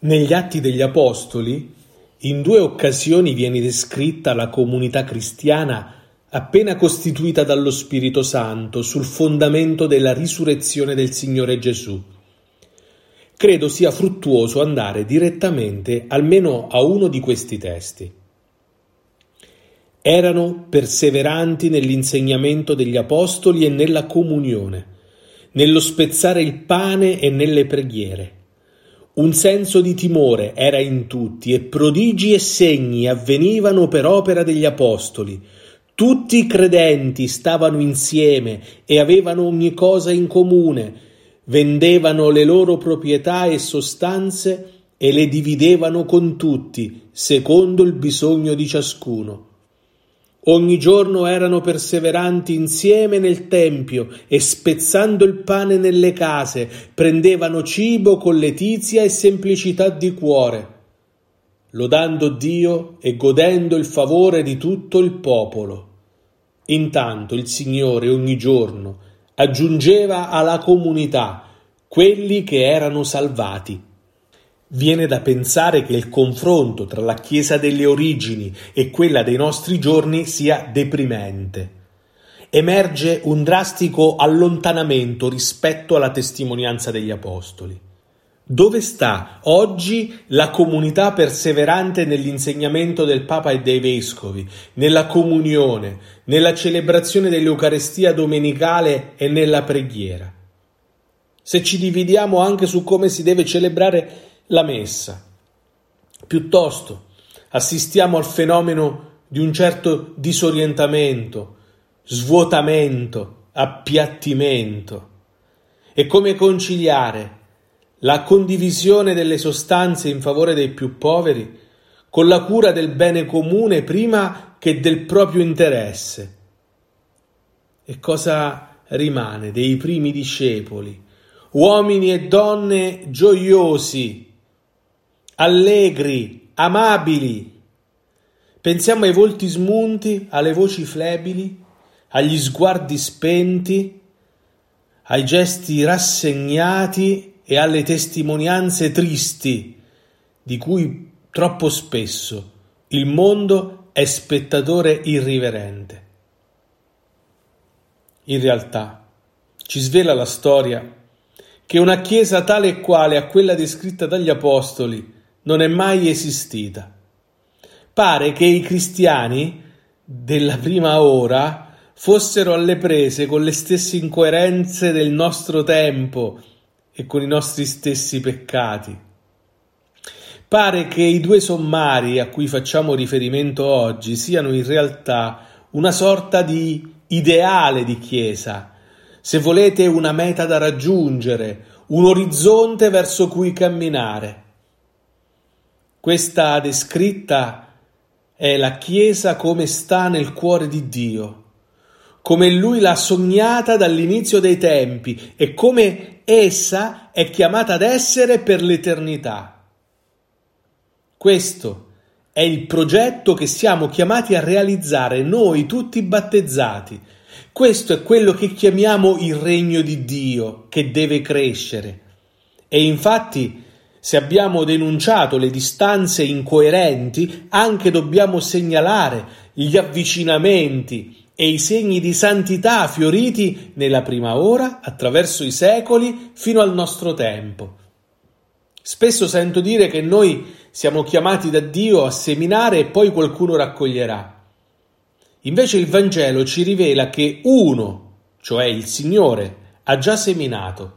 Negli Atti degli Apostoli, in due occasioni viene descritta la comunità cristiana appena costituita dallo Spirito Santo sul fondamento della risurrezione del Signore Gesù. Credo sia fruttuoso andare direttamente almeno a uno di questi testi. Erano perseveranti nell'insegnamento degli Apostoli e nella comunione, nello spezzare il pane e nelle preghiere un senso di timore era in tutti e prodigi e segni avvenivano per opera degli apostoli. Tutti i credenti stavano insieme e avevano ogni cosa in comune, vendevano le loro proprietà e sostanze e le dividevano con tutti, secondo il bisogno di ciascuno. Ogni giorno erano perseveranti insieme nel tempio e spezzando il pane nelle case prendevano cibo con letizia e semplicità di cuore, lodando Dio e godendo il favore di tutto il popolo. Intanto il Signore ogni giorno aggiungeva alla comunità quelli che erano salvati. Viene da pensare che il confronto tra la Chiesa delle origini e quella dei nostri giorni sia deprimente. Emerge un drastico allontanamento rispetto alla testimonianza degli Apostoli. Dove sta oggi la comunità perseverante nell'insegnamento del Papa e dei Vescovi, nella comunione, nella celebrazione dell'Eucarestia domenicale e nella preghiera? Se ci dividiamo anche su come si deve celebrare la messa. Piuttosto assistiamo al fenomeno di un certo disorientamento, svuotamento, appiattimento. E come conciliare la condivisione delle sostanze in favore dei più poveri con la cura del bene comune prima che del proprio interesse. E cosa rimane dei primi discepoli? Uomini e donne gioiosi, allegri, amabili. Pensiamo ai volti smunti, alle voci flebili, agli sguardi spenti, ai gesti rassegnati e alle testimonianze tristi di cui troppo spesso il mondo è spettatore irriverente. In realtà ci svela la storia che una chiesa tale e quale a quella descritta dagli apostoli non è mai esistita. Pare che i cristiani della prima ora fossero alle prese con le stesse incoerenze del nostro tempo e con i nostri stessi peccati. Pare che i due sommari a cui facciamo riferimento oggi siano in realtà una sorta di ideale di Chiesa, se volete una meta da raggiungere, un orizzonte verso cui camminare. Questa descritta è la Chiesa come sta nel cuore di Dio, come Lui l'ha sognata dall'inizio dei tempi e come essa è chiamata ad essere per l'eternità. Questo è il progetto che siamo chiamati a realizzare noi tutti battezzati. Questo è quello che chiamiamo il regno di Dio che deve crescere. E infatti se abbiamo denunciato le distanze incoerenti, anche dobbiamo segnalare gli avvicinamenti e i segni di santità fioriti nella prima ora, attraverso i secoli, fino al nostro tempo. Spesso sento dire che noi siamo chiamati da Dio a seminare e poi qualcuno raccoglierà. Invece il Vangelo ci rivela che uno, cioè il Signore, ha già seminato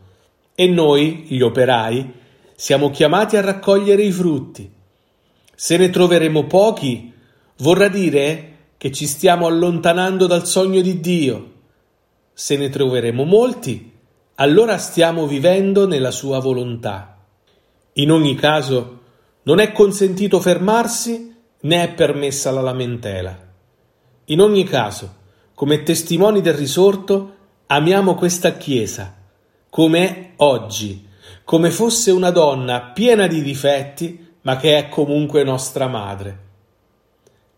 e noi, gli operai, siamo chiamati a raccogliere i frutti. Se ne troveremo pochi, vorrà dire che ci stiamo allontanando dal sogno di Dio. Se ne troveremo molti, allora stiamo vivendo nella sua volontà. In ogni caso, non è consentito fermarsi né è permessa la lamentela. In ogni caso, come testimoni del risorto, amiamo questa Chiesa, come è oggi, come fosse una donna piena di difetti, ma che è comunque nostra madre.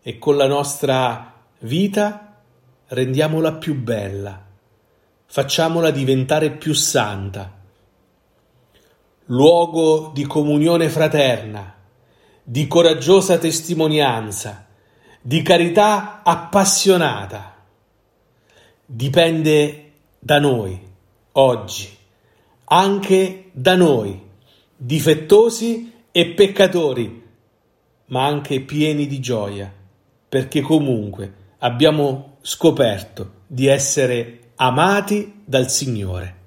E con la nostra vita rendiamola più bella, facciamola diventare più santa. luogo di comunione fraterna, di coraggiosa testimonianza, di carità appassionata. Dipende da noi, oggi, anche da noi, difettosi e peccatori, ma anche pieni di gioia, perché comunque abbiamo scoperto di essere amati dal Signore.